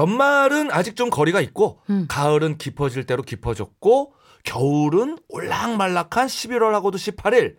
연말은 아직 좀 거리가 있고 음. 가을은 깊어질 대로 깊어졌고 겨울은 올락말락한 11월하고도 18일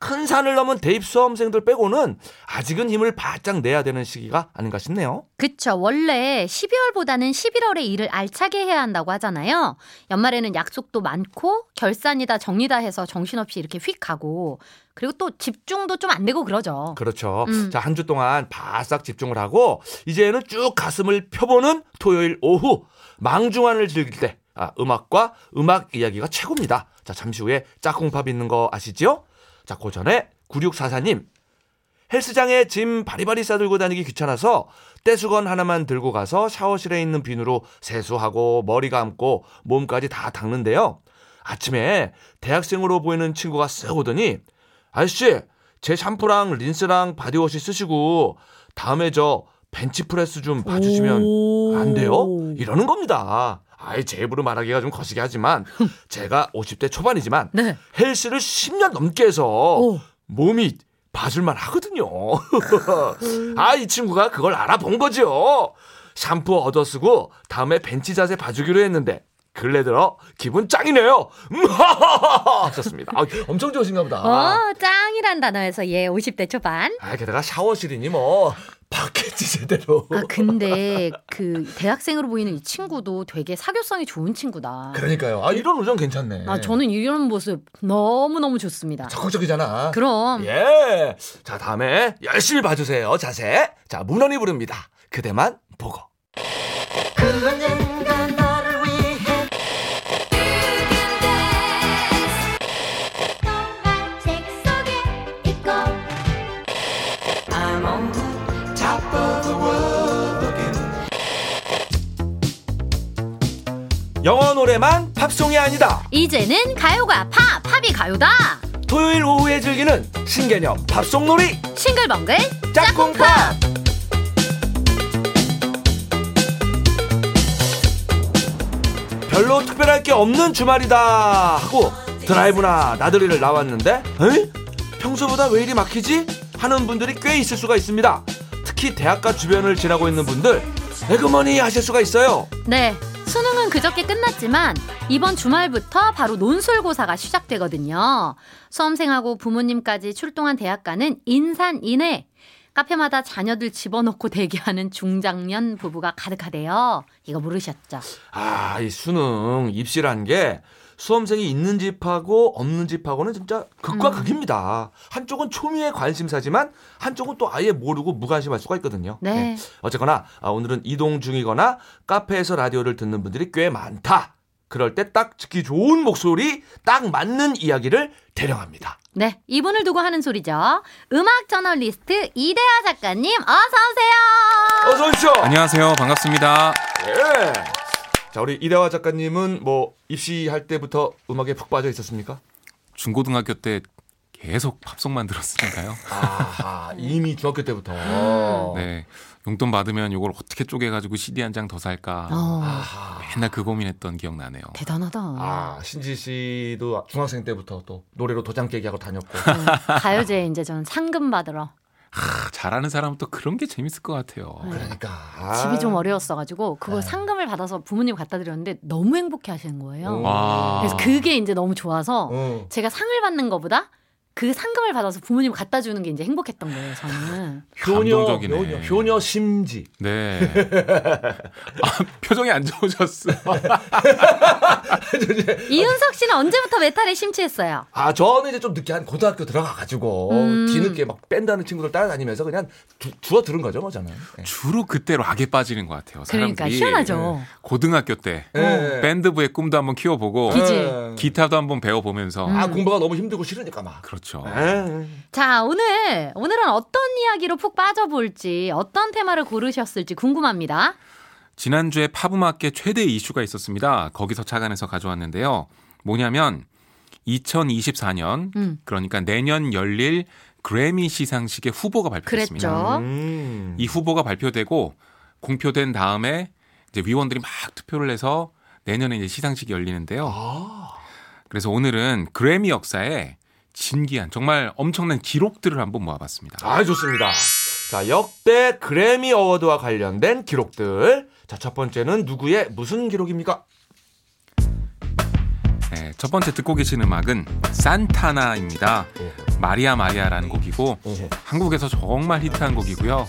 큰 산을 넘은 대입 수험생들 빼고는 아직은 힘을 바짝 내야 되는 시기가 아닌가 싶네요. 그쵸. 원래 12월보다는 11월에 일을 알차게 해야 한다고 하잖아요. 연말에는 약속도 많고 결산이다 정리다 해서 정신없이 이렇게 휙 가고 그리고 또 집중도 좀 안 되고 그러죠. 그렇죠. 음. 자, 한 주 동안 바싹 집중을 하고 이제는 쭉 가슴을 펴보는 토요일 오후 망중환을 즐길 때 아, 음악과 음악 이야기가 최고입니다. 자, 잠시 후에 짝꿍팝 있는 거 아시죠? 자, 그 전에 9644님 헬스장에 짐 바리바리 싸들고 다니기 귀찮아서 떼수건 하나만 들고 가서 샤워실에 있는 비누로 세수하고 머리 감고 몸까지 다 닦는데요. 아침에 대학생으로 보이는 친구가 쓱 오더니 아저씨 제 샴푸랑 린스랑 바디워시 쓰시고 다음에 저 벤치프레스 좀 봐주시면 안 돼요? 이러는 겁니다. 아예 제 입으로 말하기가 좀 거시기 하지만 제가 50대 초반이지만 네. 헬스를 10년 넘게 해서 오. 몸이 봐줄만 하거든요. 아, 이 친구가 그걸 알아본 거죠. 샴푸 얻어 쓰고 다음에 벤치 자세 봐주기로 했는데 근래 들어 기분 짱이네요. 음, 하셨습니다. 아, 엄청 좋으신가 보다. 어, 짱이란 단어에서 예, 50대 초반. 아, 게다가 샤워실이니 뭐 받겠지 제대로. 아, 근데 그 대학생으로 보이는 이 친구도 되게 사교성이 좋은 친구다. 그러니까요. 아, 이런 우정 괜찮네. 아, 저는 이런 모습 너무 너무 좋습니다. 적극적이잖아. 그럼 예. 자, 다음에 열심히 봐주세요. 자세. 자, 문헌이 부릅니다. 그대만 보고. 영어 노래만 팝송이 아니다. 이제는 가요가 팝, 팝이 가요다. 토요일 오후에 즐기는 신개념 팝송 놀이 싱글벙글 짝꿍 팝. 별로 특별할 게 없는 주말이다 하고 드라이브나 나들이를 나왔는데 에이? 평소보다 왜 이리 막히지? 하는 분들이 꽤 있을 수가 있습니다. 특히 대학가 주변을 지나고 있는 분들 에그머니 하실 수가 있어요. 네. 수능은 그저께 끝났지만 이번 주말부터 바로 논술고사가 시작되거든요. 수험생하고 부모님까지 출동한 대학가는 인산인해. 카페마다 자녀들 집어넣고 대기하는 중장년 부부가 가득하대요. 이거 모르셨죠? 아, 이 수능 입시란 게 수험생이 있는 집하고 없는 집하고는 진짜 극과 음. 극입니다. 한쪽은 초미의 관심사지만 한쪽은 또 아예 모르고 무관심할 수가 있거든요. 네. 어쨌거나 아, 오늘은 이동 중이거나 카페에서 라디오를 듣는 분들이 꽤 많다. 그럴 때 딱 듣기 좋은 목소리, 딱 맞는 이야기를 대령합니다. 네, 이분을 두고 하는 소리죠. 음악 저널리스트 이대하 작가님, 어서 오세요. 어서 오십시오. 안녕하세요. 반갑습니다. 예. 자, 우리 이대화 작가님은 뭐 입시할 때부터 음악에 푹 빠져 있었습니까? 중고등학교 때 계속 팝송만 들었으니까요. 아하, 이미 중학교 때부터. 네. 용돈 받으면 이걸 어떻게 쪼개가지고 CD 한 장 더 살까. 어, 맨날 그 고민했던 기억 나네요. 대단하다. 아, 신지 씨도 중학생 때부터 또 노래로 도장 깨기 하고 다녔고. 네, 가요제 이제 전 상금 받으러 아, 잘하는 사람은 또 그런 게 재밌을 것 같아요. 그러니까. 집이 좀 어려웠어가지고 그거 네. 상금을 받아서 부모님 갖다 드렸는데 너무 행복해 하시는 거예요. 와. 그래서 그게 이제 너무 좋아서 어. 제가 상을 받는 것보다 그 상금을 받아서 부모님 갖다 주는 게 이제 행복했던 거예요, 저는. 효녀. 효녀, 효녀 심지. 네. 아, 표정이 안 좋으셨어요. 이윤석 씨는 언제부터 메탈에 심취했어요? 아, 저는 이제 좀 늦게 한 고등학교 들어가가지고 음. 뒤늦게 막 밴드하는 친구들 따라다니면서 그냥 주, 주워 들은 거죠, 뭐 저는. 네. 주로 그때 락에 빠지는 것 같아요. 그러니까 사람들이. 희한하죠. 고등학교 때 네. 밴드부의 꿈도 한번 키워보고 그지? 네. 기타도 한번 배워보면서 음. 아, 공부가 너무 힘들고 싫으니까 막. 그렇죠. 에. 자, 오늘 오늘은 어떤 이야기로 푹 빠져볼지 어떤 테마를 고르셨을지 궁금합니다. 지난주에 팝음악계 최대 이슈가 있었습니다. 거기서 착안해서 가져왔는데요. 뭐냐면 2024년 음. 그러니까 내년 열릴 그래미 시상식의 후보가 발표됐습니다. 그랬죠. 음. 이 후보가 발표되고 공표된 다음에 이제 위원들이 막 투표를 해서 내년에 이제 시상식이 열리는데요. 아. 그래서 오늘은 그래미 역사에 진기한 정말 엄청난 기록들을 한번 모아봤습니다. 아, 좋습니다. 자, 역대 그래미 어워드와 관련된 기록들. 자, 첫 번째는 누구의 무슨 기록입니까? 네, 첫 번째 듣고 계신 음악은 산타나입니다. 마리아 마리아라는 곡이고 한국에서 정말 히트한 곡이고요.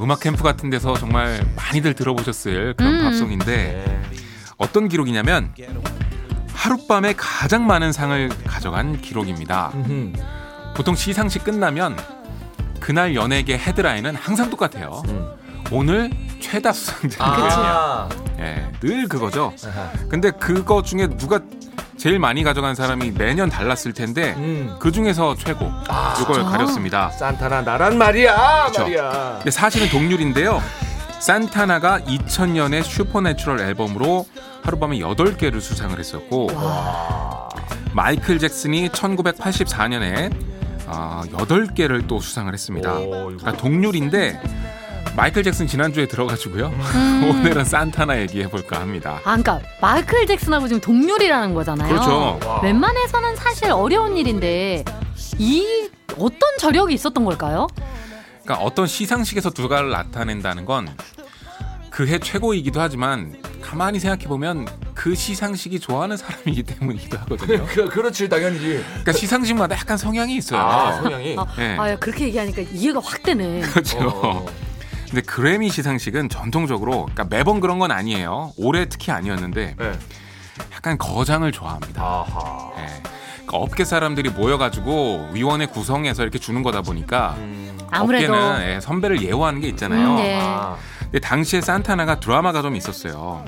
음악 캠프 같은 데서 정말 많이들 들어보셨을 그런 음. 팝송인데 어떤 기록이냐면 하룻밤에 가장 많은 상을 가져간 기록입니다. 음흠. 보통 시상식 끝나면 그날 연예계 헤드라인은 항상 똑같아요. 음. 오늘 최다 수상자. 아, 예, 늘 그거죠. 아하. 근데 그거 중에 누가 제일 많이 가져간 사람이 매년 달랐을 텐데 음. 그 중에서 최고 아, 이걸? 가렸습니다. 산타나 나란 말이야, 그쵸. 말이야. 근데 사실은 동률인데요. 산타나가 2000년에 Supernatural 앨범으로 하룻밤에 8개를 수상을 했었고 마이클 잭슨이 1984년에 어, 8개를 또 수상을 했습니다. 오. 그러니까 동률인데 마이클 잭슨 지난주에 들어가지고요. 음. 오늘은 산타나 얘기해 볼까 합니다. 아, 그러니까 마이클 잭슨하고 지금 동률이라는 거잖아요. 그렇죠. 와. 웬만해서는 사실 어려운 일인데 이 어떤 저력이 있었던 걸까요? 그러니까 어떤 시상식에서 두가를 나타낸다는 건 그해 최고이기도 하지만 가만히 생각해 보면 그 시상식이 좋아하는 사람이기 때문이기도 하거든요. 그, 그렇지, 당연히지. 그러니까 시상식마다 약간 성향이 있어요. 아, 성향이. 아, 네. 아, 그렇게 얘기하니까 이해가 확 되네. 그렇죠. 어. 근데 그래미 시상식은 전통적으로 그러니까 매번 그런 건 아니에요. 올해 특히 아니었는데 네. 약간 거장을 좋아합니다. 아하. 예. 그러니까 업계 사람들이 모여가지고 위원회 구성해서 이렇게 주는 거다 보니까 음. 아무래도 업계는 예, 선배를 예우하는 게 있잖아요. 음, 네. 아. 근데 당시에 산타나가 드라마가 좀 있었어요.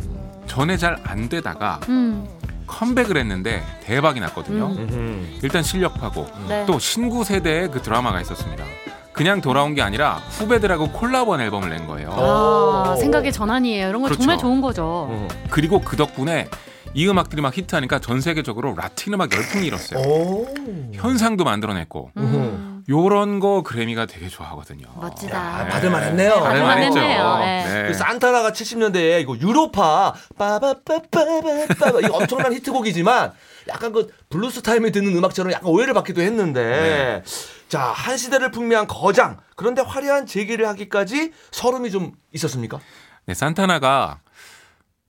전에 잘 안 되다가 음, 컴백을 했는데 대박이 났거든요. 음. 일단 실력파고 네. 또 신구 세대의 그 드라마가 있었습니다. 그냥 돌아온 게 아니라 후배들하고 콜라보한 앨범을 낸 거예요. 아, 오. 생각의 전환이에요. 이런 거 그렇죠. 정말 좋은 거죠. 어. 그리고 그 덕분에 이 음악들이 막 히트하니까 전 세계적으로 라틴 음악 열풍이 일었어요. 오. 현상도 만들어냈고 음, 요런 거 그래미가 되게 좋아하거든요. 멋지다. 야, 네. 받을만 했네요. 받을만. 했네요. 네. 네. 그 산타나가 70년대에 이거 Europa 빠바빠빠빠빠 이거 엄청난 히트곡이지만 약간 그 블루스 타임에 듣는 음악처럼 약간 오해를 받기도 했는데 자 한 시대를 풍미한 거장 그런데 화려한 재기를 하기까지 설움이 좀 있었습니까? 네, 산타나가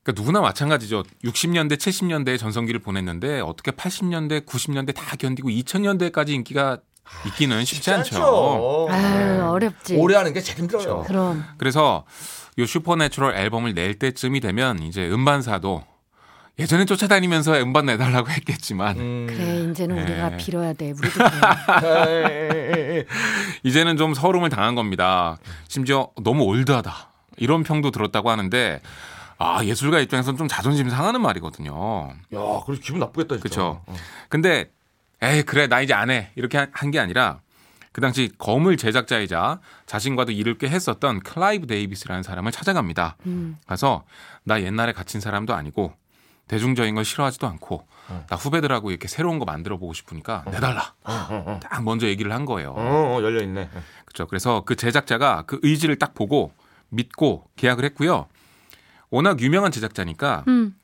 그러니까 누구나 마찬가지죠. 60년대, 70년대에 전성기를 보냈는데 어떻게 80년대, 90년대 다 견디고 2000년대까지 인기가 있기는 쉽지 않죠. 아유, 어렵지. 오래 하는 게 제일 힘들어요. 그럼 그래서 요 Supernatural 앨범을 낼 때쯤이 되면 이제 음반사도 예전에 쫓아다니면서 음반 내달라고 했겠지만 음. 그래 이제는 네. 우리가 빌어야 돼. 우리도 그래. 이제는 좀 설움을 당한 겁니다. 심지어 너무 old하다 이런 평도 들었다고 하는데 아 예술가 입장에서는 좀 자존심 상하는 말이거든요. 야, 그래서 기분 나쁘겠다 진짜. 그쵸. 어. 근데 에이 그래 나 이제 안 해 이렇게 한 게 아니라 그 당시 거물 제작자이자 자신과도 일을 꽤 했었던 클라이브 데이비스라는 사람을 찾아갑니다. 음. 가서 나 옛날에 갇힌 사람도 아니고 대중적인 걸 싫어하지도 않고 나 후배들하고 이렇게 새로운 거 만들어 보고 싶으니까 내달라. 딱 먼저 얘기를 한 거예요. 어, 어, 열려 있네. 그렇죠. 그래서 그 제작자가 그 의지를 딱 보고 믿고 계약을 했고요. 워낙 유명한 제작자니까 음,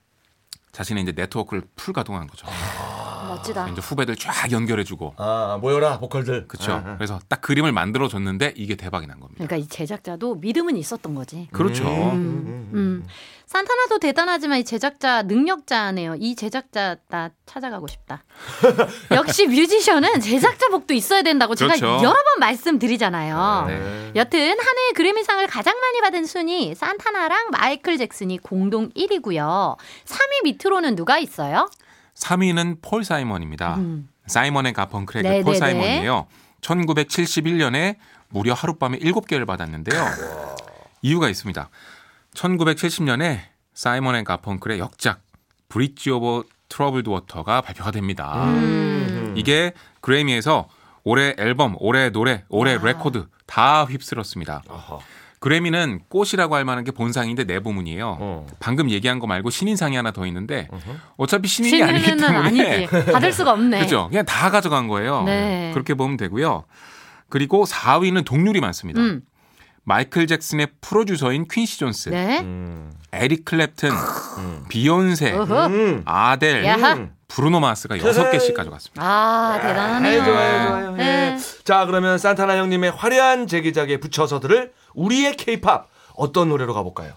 자신의 이제 네트워크를 풀 가동한 거죠. 멋지다. 이제 후배들 쫙 연결해주고 아, 모여라 보컬들. 그렇죠. 아, 아. 그래서 딱 그림을 만들어 줬는데 이게 대박이 난 겁니다. 그러니까 이 제작자도 믿음은 있었던 거지. 그렇죠. 음, 음. 산타나도 대단하지만 이 제작자 능력자네요. 이 제작자 나 찾아가고 싶다. 역시 뮤지션은 제작자 복도 있어야 된다고 제가 그렇죠. 여러 번 말씀드리잖아요. 네. 여튼 한해 그래미상을 가장 많이 받은 순위 산타나랑 마이클 잭슨이 공동 1위고요. 3위 밑으로는 누가 있어요? 3위는 폴 사이먼입니다. 음. 사이먼 앤 가펑클의 네, 폴 네, 사이먼이에요. 1971년에 무려 하룻밤에 7개를 받았는데요. 이유가 있습니다. 1970년에 사이먼 앤 가펑클의 역작 Bridge Over Troubled Water가 발표가 됩니다. 음. 이게 그래미에서 올해 앨범, 올해 노래, 올해 레코드 다 휩쓸었습니다. 아하. 그래미는 꽃이라고 할 만한 게 본상인데 네 부문이에요. 어. 방금 얘기한 거 말고 신인상이 하나 더 있는데 어차피 신인이 아니기 때문에 아니지. 받을 수가 없네. 그렇죠. 그냥 다 가져간 거예요. 네. 그렇게 보면 되고요. 그리고 4위는 동률이 많습니다. 음. 마이클 잭슨의 프로듀서인 퀸시 존스, 네. 음. 에릭 클랩튼, 비욘세, 어허. 음. 아델, 야하. 브루노 마스가 여섯 개씩 가져갔습니다. 아, 대단하네요. 네, 좋아요, 좋아요. 네. 예. 자, 그러면 산타나 형님의 화려한 제기작에 붙여서 들을 우리의 케이팝 어떤 노래로 가볼까요?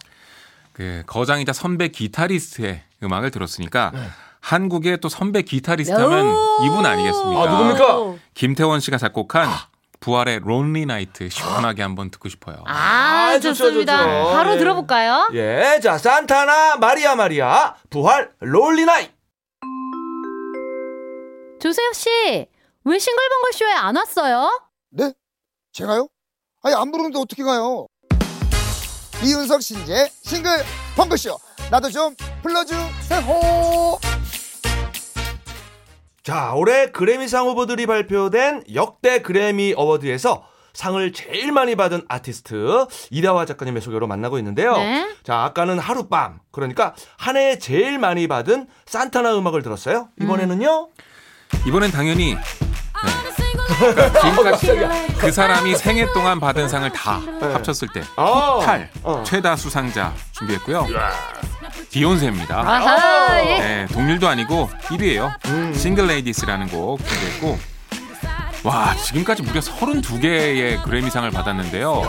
그 거장이자 선배 기타리스트의 음악을 들었으니까 네. 한국의 또 선배 기타리스트 하면 오. 이분 아니겠습니까? 아, 누굽니까? 김태원 씨가 작곡한 부활의 론리 나이트 시원하게 한번 듣고 싶어요. 아, 아, 좋죠, 좋습니다. 좋죠. 바로 예. 들어볼까요? 예, 자, 산타나 마리아 마리아 부활 롤리나이. 조세혁 씨, 왜 싱글벙글 쇼에 안 왔어요? 네? 제가요? 아니 안 부르는데 어떻게 가요? 이윤석 신지의 싱글벙글쇼 나도 좀 불러주세요 자, 올해 그래미상 후보들이 발표된 역대 그래미 어워드에서 상을 제일 많이 받은 아티스트 이대화 작가님의 소개로 만나고 있는데요. 네. 자, 아까는 하룻밤 그러니까 한 해에 제일 많이 받은 산타나 음악을 들었어요. 이번에는요. 이번엔 당연히 네. 그러니까 지금까지 그 사람이 생애 동안 받은 상을 다 합쳤을 때 어. 탈 어. 최다 수상자 준비했고요. 비욘세입니다. 아하, 예. 네, 동률도 아니고 1위예요. Single Ladies라는 곡 준비했고 와 지금까지 무려 32개의 그래미상을 받았는데요.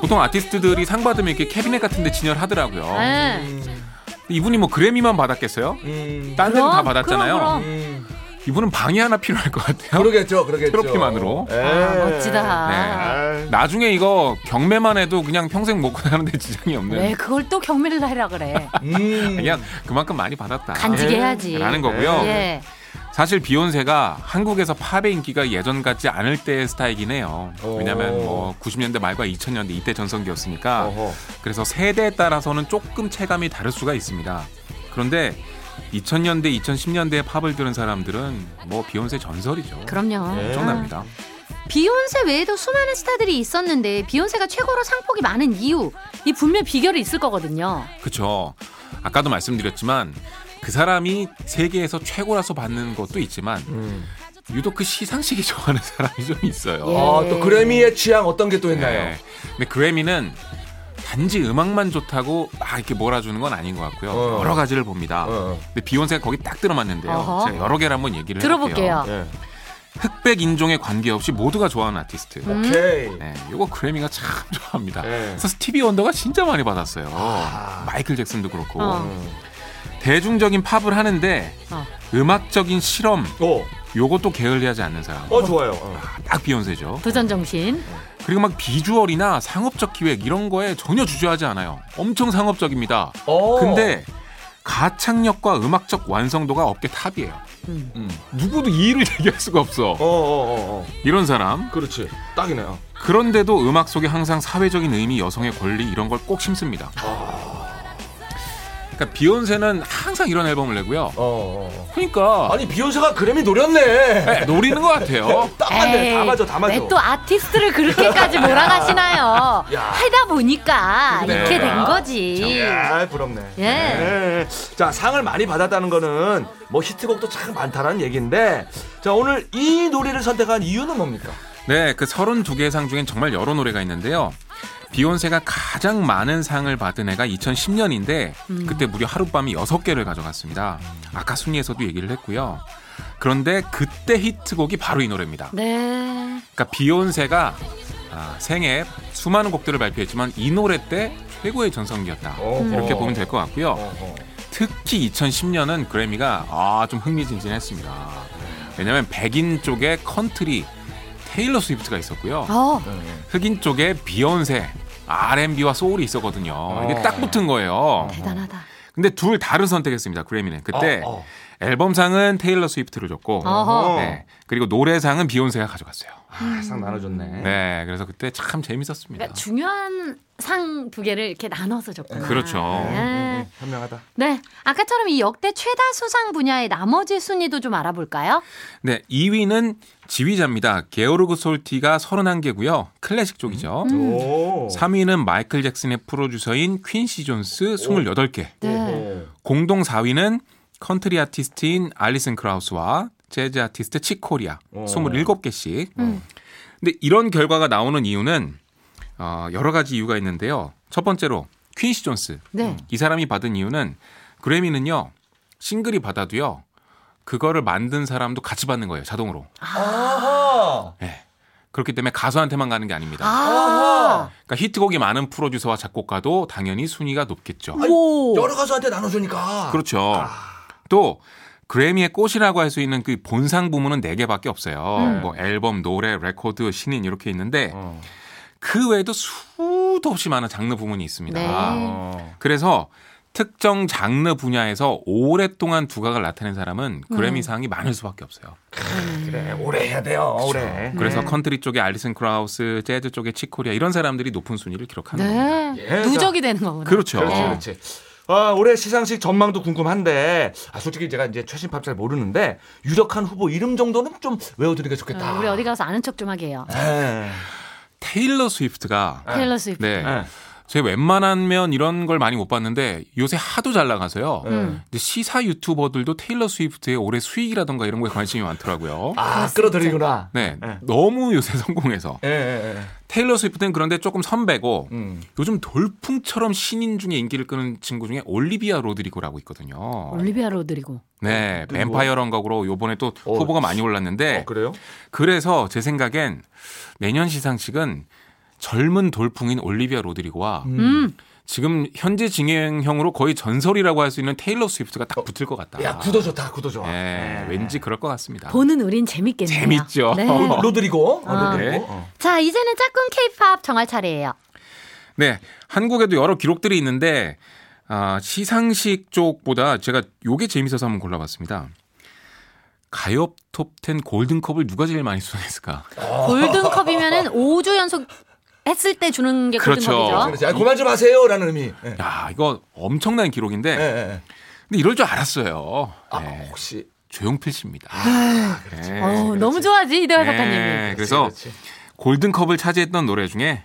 보통 아티스트들이 상 받으면 이렇게 캐비넷 같은데 진열하더라고요. 네. 이분이 뭐 그래미만 받았겠어요? 음. 딴 데는 다 그럼, 받았잖아요. 그럼, 그럼. 음. 이분은 방이 하나 필요할 것 같아요. 그러겠죠, 그러겠죠. 트로피만으로. 예. 아, 멋지다. 네. 아, 나중에 이거 경매만 해도 그냥 평생 먹고 사는데 지장이 없는 왜 그걸 또 경매를 하라 그래? 음. 그냥 그만큼 많이 받았다. 간직해 해야지. 라는 거고요. 예. 사실 비욘세가 한국에서 팝의 인기가 예전 같지 않을 때의 스타이긴 해요. 왜냐면 오. 뭐 90년대 말과 2000년대 이때 전성기였으니까 어허. 그래서 세대에 따라서는 조금 체감이 다를 수가 있습니다. 그런데 2000년대, 2010년대에 팝을 들은 사람들은 뭐 비욘세 전설이죠. 그럼요. 네. 엄청납니다. 비욘세 외에도 수많은 스타들이 있었는데 비욘세가 최고로 상폭이 많은 이유 이 분명 비결이 있을 거거든요. 그렇죠. 아까도 말씀드렸지만 그 사람이 세계에서 최고라서 받는 것도 있지만 음. 유독 그 시상식이 좋아하는 사람이 좀 있어요. 예. 아, 또 그래미의 취향 어떤 게 또 있나요? 네. 근데 그래미는 단지 음악만 좋다고 막 이렇게 몰아주는 건 아닌 것 같고요. 어. 여러 가지를 봅니다. 어. 근데 비욘세가 거기 딱 들어맞는데요. 어허. 제가 여러 개를 한번 얘기를 들어볼게요. 해볼게요. 예. 흑백 인종에 관계없이 모두가 좋아하는 아티스트. 음. 오케이. 네, 이거 그래미가 참 좋아합니다. 네. 그래서 스티비 원더가 진짜 많이 받았어요. 아. 마이클 잭슨도 그렇고 어. 음. 대중적인 팝을 하는데 어. 음악적인 실험 오, 요것도 게을리하지 않는 사람. 어 좋아요. 어. 딱 비욘세죠. 도전 정신. 그리고 막 비주얼이나 상업적 기획 이런 거에 전혀 주저하지 않아요. 엄청 상업적입니다. 어. 근데 가창력과 음악적 완성도가 업계 top이에요. 음. 누구도 이의를 얘기할 수가 없어. 어, 어, 어, 어. 이런 사람. 그렇지. 딱이네요. 그런데도 음악 속에 항상 사회적인 의미, 여성의 권리 이런 걸 꼭 심습니다. 그러니까 비욘세는 항상 이런 앨범을 내고요. 어, 어. 어. 그러니까 아니 비욘세가 그래미 노렸네. 네, 노리는 것 같아요. 딱 맞네. 다 맞아, 다 맞아. 왜 또 아티스트를 그렇게까지 몰아가시나요? 야. 하다 보니까 그러네. 이렇게 된 거지. 야, 부럽네. 예. 네. 자, 상을 많이 받았다는 거는 뭐 히트곡도 참 많다라는 얘기인데, 자, 오늘 이 노래를 선택한 이유는 뭡니까? 네, 그 32개 상 중엔 정말 여러 노래가 있는데요. 비욘세가 가장 많은 상을 받은 해가 2010년인데 그때 무려 하룻밤이 6개를 가져갔습니다. 아까 순위에서도 얘기를 했고요. 그런데 그때 히트곡이 바로 이 노래입니다. 네. 그러니까 비욘세가 아, 생애 수많은 곡들을 발표했지만 이 노래 때 최고의 전성기였다. 어허. 이렇게 보면 될 것 같고요. 어허. 특히 2010년은 그래미가 아, 좀 흥미진진했습니다. 왜냐하면 백인 쪽에 컨트리 테일러 스위프트가 있었고요. 어. 흑인 쪽에 비욘세, R&B와 소울이 있었거든요. 이게 어. 딱 붙은 거예요. 대단하다. 근데 둘 다를 선택했습니다. 그래미는 그때 어, 어. 앨범상은 테일러 스위프트를 줬고, 어허. 네. 그리고 노래상은 비욘세가 가져갔어요. 아, 상 나눠줬네. 네, 그래서 그때 참 재밌었습니다. 그러니까 중요한 상 두 개를 이렇게 나눠서 줬구나. 그렇죠. 네. 현명하다. 네. 아까처럼 이 역대 최다 수상 분야의 나머지 순위도 좀 알아볼까요? 네, 2위는 지휘자입니다. 게오르그 솔티가 31개고요. 클래식 쪽이죠. 음. 오. 3위는 마이클 잭슨의 프로듀서인 퀸시 존스 28개. 네. 오. 공동 4위는 컨트리 아티스트인 알리슨 크라우스와 재즈 아티스트 칙 코리아 오. 27개씩. 음. 근데 이런 결과가 나오는 이유는 어, 여러 가지 이유가 있는데요. 첫 번째로 퀸시 존스. 네. 이 사람이 받은 이유는 그래미는요. 싱글이 받아도요. 그거를 만든 사람도 같이 받는 거예요. 자동으로. 아하. 예. 그렇기 때문에 가수한테만 가는 게 아닙니다. 아. 그러니까 히트곡이 많은 프로듀서와 작곡가도 당연히 순위가 높겠죠. 오. 여러 가수한테 나눠주니까. 그렇죠. 또 그래미의 꽃이라고 할 수 있는 그 본상 부문은 네 개밖에 없어요. 음. 뭐 앨범, 노래, 레코드, 신인 이렇게 있는데 어. 그 외에도 수도 없이 많은 장르 부문이 있습니다. 네. 어. 그래서 특정 장르 분야에서 오랫동안 두각을 나타낸 사람은 음. 그래미상이 많을 수밖에 없어요. 그래 오래 해야 돼요. 오래. 그래서 네. 컨트리 쪽에 알리슨 크라우스, 재즈 쪽에 칙 코리아 이런 사람들이 높은 순위를 기록하는 겁니다. 네. 예, 누적이 되는 거구나. 그렇죠. 그렇지, 네. 그렇지. 아, 올해 시상식 전망도 궁금한데, 아, 솔직히 제가 이제 최신 팝 잘 모르는데, 유력한 후보 이름 정도는 좀 외워두는 게 좋겠다. 어, 우리 어디 가서 아는 척 좀 하게 해요. 에. 테일러 스위프트가 테일러 스위프트. 네. 에. 제 웬만하면 이런 걸 많이 못 봤는데 요새 하도 잘 나가서요. 음. 근데 시사 유튜버들도 테일러 스위프트의 올해 수익이라던가 이런 거에 관심이 많더라고요. 아, 끌어들이구나. 네. 네. 너무 요새 성공해서. 예, 예, 예. 테일러 스위프트는 그런데 조금 선배고 음. 요즘 돌풍처럼 신인 중에 인기를 끄는 친구 중에 올리비아 로드리고라고 있거든요. 올리비아 로드리고. 네? Vampire라는 곡으로 요번에 또 어. 후보가 많이 올랐는데 어, 그래요? 그래서 제 생각엔 내년 시상식은 젊은 돌풍인 올리비아 로드리고와 음. 지금 현재 진행형으로 거의 전설이라고 할 수 있는 테일러 스위프트가 딱 붙을 것 같다. 야, 구도 좋다, 구도 좋아. 예, 예. 왠지 그럴 것 같습니다. 보는 우린 재밌겠네요. 재밌죠. 네. 로- 로드리고. 어, 아. 로드리고. 네. 어. 자, 이제는 짝꿍 케이팝 정할 차례예요. 네, 한국에도 여러 기록들이 있는데 아, 시상식 쪽보다 제가 요게 재밌어서 한번 골라봤습니다. 가요 톱10 골든컵을 누가 제일 많이 수상했을까? 골든컵이면은 5주 연속 했을 때 주는 게 그렇죠. 골든컵이죠. 그렇지. 아, 그만 좀 하세요라는 의미. 예. 야, 이거 엄청난 기록인데 예, 예. 근데 이럴 줄 알았어요. 아, 네, 혹시. 조용필 씨입니다. 네. 어, 너무 좋아하지 이대화 작가님이. 네, 그래서 그렇지. 골든컵을 차지했던 노래 중에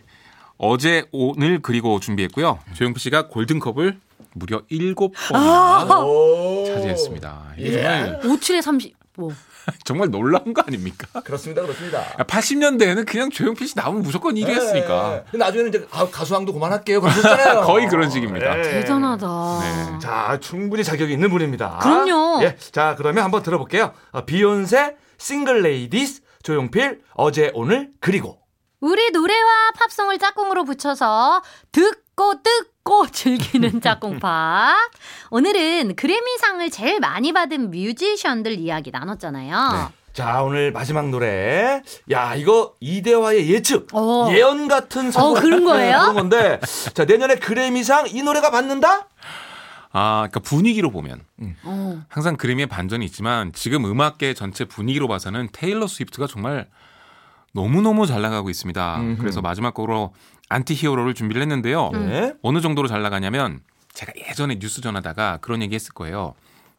어제 오늘 그리고 준비했고요. 조용필 씨가 골든컵을 무려 7번이나 오. 차지했습니다. 예. 정말 57에 35. 정말 놀라운 거 아닙니까? 그렇습니다, 그렇습니다. 80년대에는 그냥 조용필 씨 나오면 무조건 1위 했으니까. 예. 근데 나중에는 이제 아, 가수왕도 그만할게요. 그러셨잖아요. 거의 그런 식입니다. 예. 대단하다. 네. 자, 충분히 자격이 있는 분입니다. 그럼요. 예. 자, 그러면 한번 들어볼게요. 어, 비욘세, Single Ladies, 조용필, 어제, 오늘, 그리고. 우리 노래와 팝송을 짝꿍으로 붙여서 듣고 듣고 즐기는 짝꿍팝. 오늘은 그래미상을 제일 많이 받은 뮤지션들 이야기 나눴잖아요. 자, 오늘 마지막 노래. 야, 이거 이대화의 예측. 어. 예언 같은 어, 그런 거예요? 그런 건데. 자, 내년에 그래미상 이 노래가 받는다? 아, 그러니까 분위기로 보면 어. 항상 그래미의 반전이 있지만 지금 음악계 전체 분위기로 봐서는 테일러 스위프트가 정말 너무너무 잘 나가고 있습니다. 음흠. 그래서 마지막 곡으로 Anti-Hero를 준비를 했는데요. 네. 어느 정도로 잘 나가냐면 제가 예전에 뉴스 전하다가 그런 얘기 했을 거예요.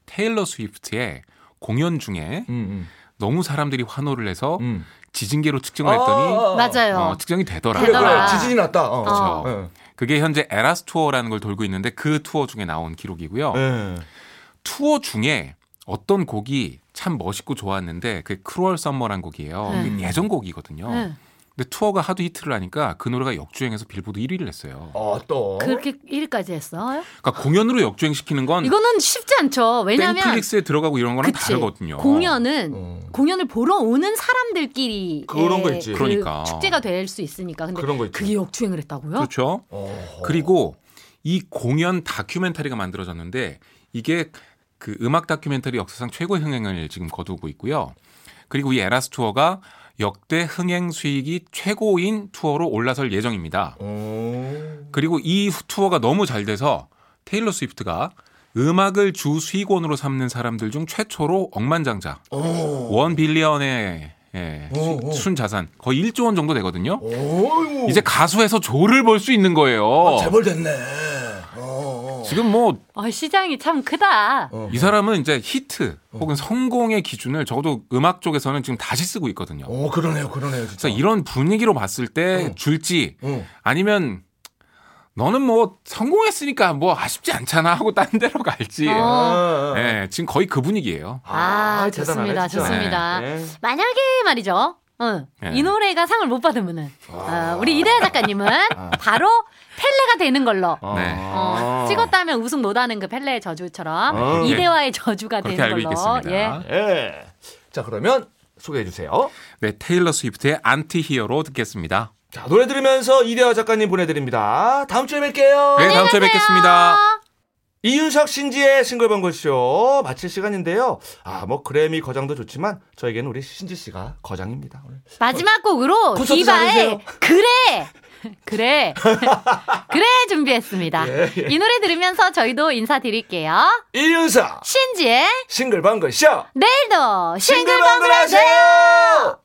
테일러 스위프트의 공연 중에 음, 너무 사람들이 환호를 해서 음. 지진계로 측정을 했더니 어, 어, 어. 맞아요. 어, 측정이 되더라. 그래. 그래. 지진이 났다. 어. 어. 예. 그게 현재 Eras Tour라는 걸 돌고 있는데 그 투어 중에 나온 기록이고요. 예. 투어 중에 어떤 곡이 참 멋있고 좋았는데 그 Cruel Summer란 곡이에요. 네. 그게 예전 곡이거든요. 네. 근데 투어가 하도 히트를 하니까 그 노래가 역주행해서 빌보드 1위를 했어요. 어, 또. 그렇게 1위까지 했어요? 그러니까 공연으로 역주행시키는 건 이거는 쉽지 않죠. 왜냐면 땡플릭스에 들어가고 이런 거랑 그치. 다르거든요. 공연은 어. 공연을 보러 오는 사람들끼리 그런 거 있지. 그러니까. 축제가 될 수 있으니까. 근데 그런 거 있지. 그게 역주행을 했다고요? 그렇죠. 어. 그리고 이 공연 다큐멘터리가 만들어졌는데 이게 그 음악 다큐멘터리 역사상 최고 의 흥행을 지금 거두고 있고요. 그리고 이 Eras Tour가 역대 흥행 수익이 최고인 투어로 올라설 예정입니다. 어. 그리고 이 투어가 너무 잘 돼서 테일러 스위프트가 음악을 주 수익원으로 삼는 사람들 중 최초로 억만장자 어. one billion의 예, 오. 수- 순자산 거의 1조 원 정도 되거든요. 이제 가수에서 조를 벌 수 있는 거예요. 아, 재벌 됐네. 어, 어. 지금 뭐 아, 시장이 참 크다. 어. 이 사람은 이제 히트 혹은 성공의 기준을 적어도 음악 쪽에서는 지금 다시 쓰고 있거든요. 어, 그러네요, 그러네요, 진짜. 그래서 이런 분위기로 봤을 때 어. 줄지 어. 아니면 너는 뭐 성공했으니까 뭐 아쉽지 않잖아 하고 딴 데로 갈지. 어. 아, 예, 지금 거의 그 분위기예요. 아, 대단하네, 좋습니다. 진짜. 좋습니다. 네. 만약에 말이죠. 어, 네. 이 노래가 상을 못 받으면은 어, 우리 이대화 작가님은 바로 펠레가 되는 걸로 어. 찍었다면 우승 못하는 그 펠레의 저주처럼 어. 이대화의 저주가 그렇게 되는 알고 걸로. 있겠습니다. 예. 예. 자, 그러면 소개해 주세요. 네, 테일러 스위프트의 Anti-Hero 듣겠습니다. 자, 노래 들으면서 이대화 작가님 보내드립니다. 다음 주에 뵐게요. 네, 다음 주에 뵙겠습니다. 이윤석 신지의 싱글벙글쇼 마칠 시간인데요. 아, 뭐 그래미 거장도 좋지만 저에게는 우리 신지 씨가 거장입니다. 오늘. 마지막 곡으로 디바의. 그래 그래 그래 준비했습니다. 예, 예. 이 노래 들으면서 저희도 인사드릴게요. 이윤석 신지의 싱글벙글 쇼 내일도 싱글벙글. 하세요.